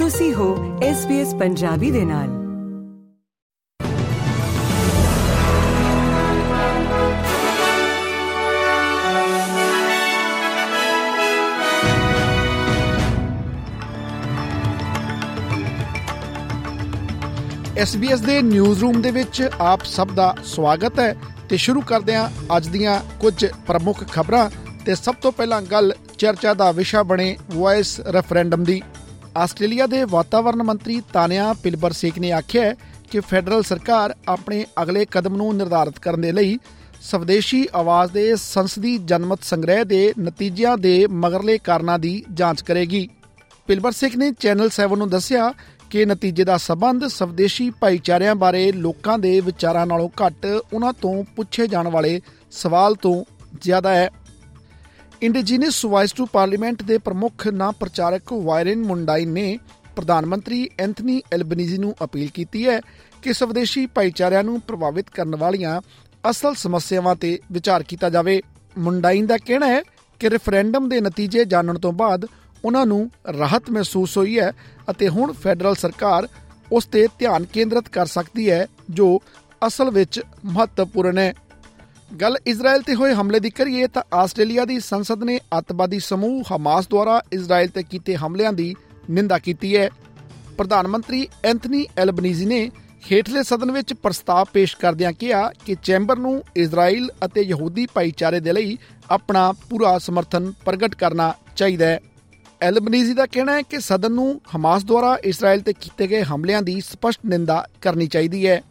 ਤੁਸੀਂ ਹੋ SBS ਪੰਜਾਬੀ ਦੇ ਨਾਲ। SBS ਦੇ ਨਿਊਜ਼ ਰੂਮ ਦੇ ਵਿੱਚ ਆਪ ਸਭ ਦਾ ਸਵਾਗਤ ਹੈ ਤੇ ਸ਼ੁਰੂ ਕਰਦੇ ਹਾਂ ਅੱਜ ਦੀਆਂ ਕੁਝ ਪ੍ਰਮੁੱਖ ਖਬਰਾਂ ਤੇ ਸਭ ਤੋਂ ਪਹਿਲਾਂ ਗੱਲ ਚਰਚਾ ਦਾ ਵਿਸ਼ਾ ਬਣੇ ਵੌਇਸ ਰੈਫਰੈਂਡਮ ਦੀ। ਆਸਟ੍ਰੇਲੀਆ ਦੇ ਵਾਤਾਵਰਣ ਮੰਤਰੀ ਤਾਨਿਆ ਪਿਲਬਰਸੇਕ ਨੇ ਆਖਿਆ ਹੈ ਕਿ ਫੈਡਰਲ ਸਰਕਾਰ ਆਪਣੇ ਅਗਲੇ ਕਦਮ ਨੂੰ ਨਿਰਧਾਰਿਤ ਕਰਨ ਦੇ ਲਈ ਸਵਦੇਸ਼ੀ ਆਵਾਜ਼ ਦੇ ਸੰਸਦੀ ਜਨਮਤ ਸੰਗ੍ਰਹਿ ਦੇ ਨਤੀਜਿਆਂ ਦੇ ਮਗਰਲੇ ਕਾਰਨਾਂ ਦੀ ਜਾਂਚ ਕਰੇਗੀ। ਪਿਲਬਰਸੇਕ ਨੇ ਚੈਨਲ 7 ਨੂੰ ਦੱਸਿਆ ਕਿ ਨਤੀਜੇ ਦਾ ਸਬੰਧ ਸਵਦੇਸ਼ੀ ਭਾਈਚਾਰਿਆਂ ਬਾਰੇ ਲੋਕਾਂ ਦੇ ਵਿਚਾਰਾਂ ਨਾਲੋਂ ਘੱਟ ਉਹਨਾਂ ਤੋਂ ਪੁੱਛੇ ਜਾਣ ਵਾਲੇ ਸਵਾਲ ਤੋਂ ਜ਼ਿਆਦਾ ਹੈ। ਇੰਡੀਜੀਨਸ ਵਾਇਸ ਟੂ ਪਾਰਲੀਮੈਂਟ ਦੇ ਪ੍ਰਮੁੱਖ ਨਾ ਪ੍ਰਚਾਰਕ ਵਾਇਰਨ ਮੁੰਡਾਈਨ ਨੇ ਪ੍ਰਧਾਨ ਮੰਤਰੀ ਐਂਥਨੀ ਐਲਬਨੀਜ਼ੀ ਨੂੰ ਅਪੀਲ ਕੀਤੀ ਹੈ ਕਿ ਸਵਦੇਸ਼ੀ ਭਾਈਚਾਰਿਆਂ ਨੂੰ ਪ੍ਰਭਾਵਿਤ ਕਰਨ ਵਾਲੀਆਂ ਅਸਲ ਸਮੱਸਿਆਵਾਂ ਤੇ ਵਿਚਾਰ ਕੀਤਾ ਜਾਵੇ। ਮੁੰਡਾਈਨ ਦਾ ਕਹਿਣਾ ਹੈ ਕਿ ਰੈਫਰੈਂਡਮ ਦੇ ਨਤੀਜੇ ਜਾਣਨ ਤੋਂ ਬਾਅਦ ਉਹਨਾਂ ਨੂੰ ਰਾਹਤ ਮਹਿਸੂਸ ਹੋਈ ਹੈ ਅਤੇ ਹੁਣ ਫੈਡਰਲ ਸਰਕਾਰ ਉਸ ਤੇ ਧਿਆਨ ਕੇਂਦਰਿਤ ਕਰ ਸਕਦੀ ਹੈ ਜੋ ਅਸਲ ਵਿੱਚ ਮਹੱਤਵਪੂਰਨ ਹੈ। ਗੱਲ ਇਜ਼ਰਾਈਲ ਤੇ ਹੋਏ ਹਮਲੇ ਦੀ ਕਰੀਏ ਤਾਂ ਆਸਟ੍ਰੇਲੀਆ ਦੀ ਸੰਸਦ ਨੇ ਅੱਤਵਾਦੀ ਸਮੂਹ ਹਮਾਸ ਦੁਆਰਾ ਇਜ਼ਰਾਈਲ ਤੇ ਕੀਤੇ ਹਮਲਿਆਂ ਦੀ ਨਿੰਦਾ ਕੀਤੀ ਹੈ। ਪ੍ਰਧਾਨ ਮੰਤਰੀ ਐਂਥਨੀ ਐਲਬਨੀਜ਼ੀ ਨੇ ਹੇਠਲੇ ਸਦਨ ਵਿੱਚ ਪ੍ਰਸਤਾਵ ਪੇਸ਼ ਕਰਦਿਆਂ ਕਿਹਾ ਕਿ ਚੈਂਬਰ ਨੂੰ ਇਜ਼ਰਾਈਲ ਅਤੇ ਯਹੂਦੀ ਭਾਈਚਾਰੇ ਦੇ ਲਈ ਆਪਣਾ ਪੂਰਾ ਸਮਰਥਨ ਪ੍ਰਗਟ ਕਰਨਾ ਚਾਹੀਦਾ ਹੈ। ਐਲਬਨੀਜ਼ੀ ਦਾ ਕਹਿਣਾ ਹੈ ਕਿ ਸਦਨ ਨੂੰ ਹਮਾਸ ਦੁਆਰਾ ਇਸਰਾਇਲ ਤੇ ਕੀਤੇ ਗਏ ਹਮਲਿਆਂ ਦੀ ਸਪਸ਼ਟ ਨਿੰਦਾ ਕਰਨੀ ਚਾਹੀਦੀ ਹੈ।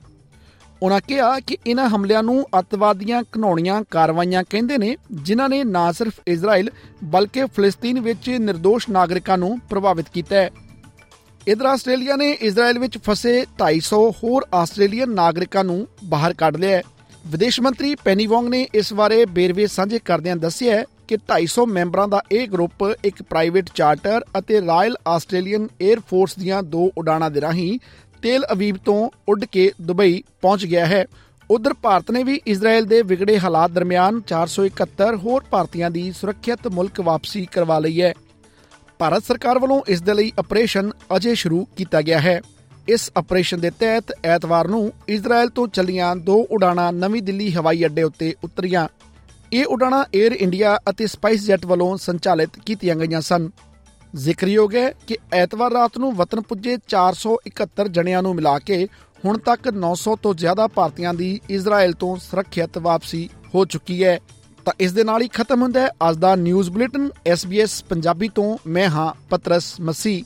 ਉਹਨਾਂ ਕਿਹਾ ਕਿ ਇਹਨਾਂ ਹਮਲਿਆਂ ਨੂੰ ਅਤਵਾਦੀਆਂ ਘਨੌਣੀਆਂ ਕਾਰਵਾਈਆਂ ਕਹਿੰਦੇ ਨੇ, ਜਿਨ੍ਹਾਂ ਨੇ ਨਾ ਸਿਰਫ ਇਜ਼ਰਾਈਲ ਬਲਕਿ ਫਲਸਤੀਨ ਵਿੱਚ નિર્ਦੋਸ਼ ਨਾਗਰਿਕਾਂ ਨੂੰ ਪ੍ਰਭਾਵਿਤ ਕੀਤਾ ਹੈ। ਇਧਰ ਆਸਟ੍ਰੇਲੀਆ ਨੇ ਇਜ਼ਰਾਈਲ ਵਿੱਚ ਫਸੇ 250 ਹੋਰ ਆਸਟ੍ਰੇਲੀਅਨ ਨਾਗਰਿਕਾਂ ਨੂੰ ਬਾਹਰ ਕੱਢ ਲਿਆ ਹੈ। ਵਿਦੇਸ਼ ਮੰਤਰੀ ਪੈਨੀ ਵੋਂਗ ਨੇ ਇਸ ਬਾਰੇ ਬੇਰਵੇ ਸਾਂਝੇ ਕਰਦਿਆਂ ਦੱਸਿਆ ਕਿ 250 ਮੈਂਬਰਾਂ ਦਾ ਇਹ ਗਰੁੱਪ ਇੱਕ ਪ੍ਰਾਈਵੇਟ ਚਾਰਟਰ ਅਤੇ ਰਾਇਲ ਆਸਟ੍ਰੇਲੀਅਨ 에ਅਰ ਫੋਰਸ ਦੀਆਂ ਦੋ ਉਡਾਣਾਂ ਦੇ ਰਾਹੀਂ ਤੇਲ ਅਵੀਬ ਤੋਂ ਉੱਡ ਕੇ ਦੁਬਈ ਪਹੁੰਚ ਗਿਆ ਹੈ। ਉਧਰ ਭਾਰਤ ਨੇ ਵੀ ਇਜ਼ਰਾਈਲ ਦੇ ਵਿਗੜੇ ਹਾਲਾਤ ਦਰਮਿਆਨ 471 ਹੋਰ ਭਾਰਤੀਆਂ ਦੀ ਸੁਰੱਖਿਅਤ ਮੁਲਕ ਵਾਪਸੀ ਕਰਵਾ ਲਈ ਹੈ। ਭਾਰਤ ਸਰਕਾਰ ਵੱਲੋਂ ਇਸ ਦੇ ਲਈ ਆਪਰੇਸ਼ਨ ਅਜੇ ਸ਼ੁਰੂ ਕੀਤਾ ਗਿਆ ਹੈ। ਇਸ ਆਪਰੇਸ਼ਨ ਦੇ ਤਹਿਤ ਐਤਵਾਰ ਨੂੰ ਇਜ਼ਰਾਈਲ ਤੋਂ ਚੱਲੀਆਂ ਦੋ ਉਡਾਣਾਂ ਨਵੀਂ ਦਿੱਲੀ ਹਵਾਈ ਅੱਡੇ ਉੱਤੇ ਉਤਰੀਆਂ। ਇਹ ਉਡਾਣਾਂ 에ਅਰ ਇੰਡੀਆ ਅਤੇ ਸਪਾਈਸ ਜੈਟ ਵੱਲੋਂ ਸੰਚਾਲਿਤ ਕੀਤੀਆਂ ਗਈਆਂ ਸਨ। ਜ਼ਿਕਰਯੋਗ ਹੈ ਕਿ ਐਤਵਾਰ ਰਾਤ ਨੂੰ ਵਤਨ ਪੁੱਜੇ 471 ਜਣਿਆਂ ਨੂੰ ਮਿਲਾ ਕੇ ਹੁਣ ਤੱਕ 900 ਤੋਂ ਜ਼ਿਆਦਾ ਭਾਰਤੀਆਂ ਦੀ ਇਜ਼ਰਾਈਲ ਤੋਂ ਸੁਰੱਖਿਅਤ ਵਾਪਸੀ ਹੋ ਚੁੱਕੀ ਹੈ। ਤਾਂ ਇਸ ਦੇ ਨਾਲ ਹੀ ਖਤਮ ਹੁੰਦਾ ਹੈ ਅੱਜ ਦਾ ਨਿਊਜ਼ ਬੁਲੇਟਿਨ SBS ਪੰਜਾਬੀ ਤੋਂ, ਮੈਂ ਹਾਂ ਪਤਰਸ ਮਸੀ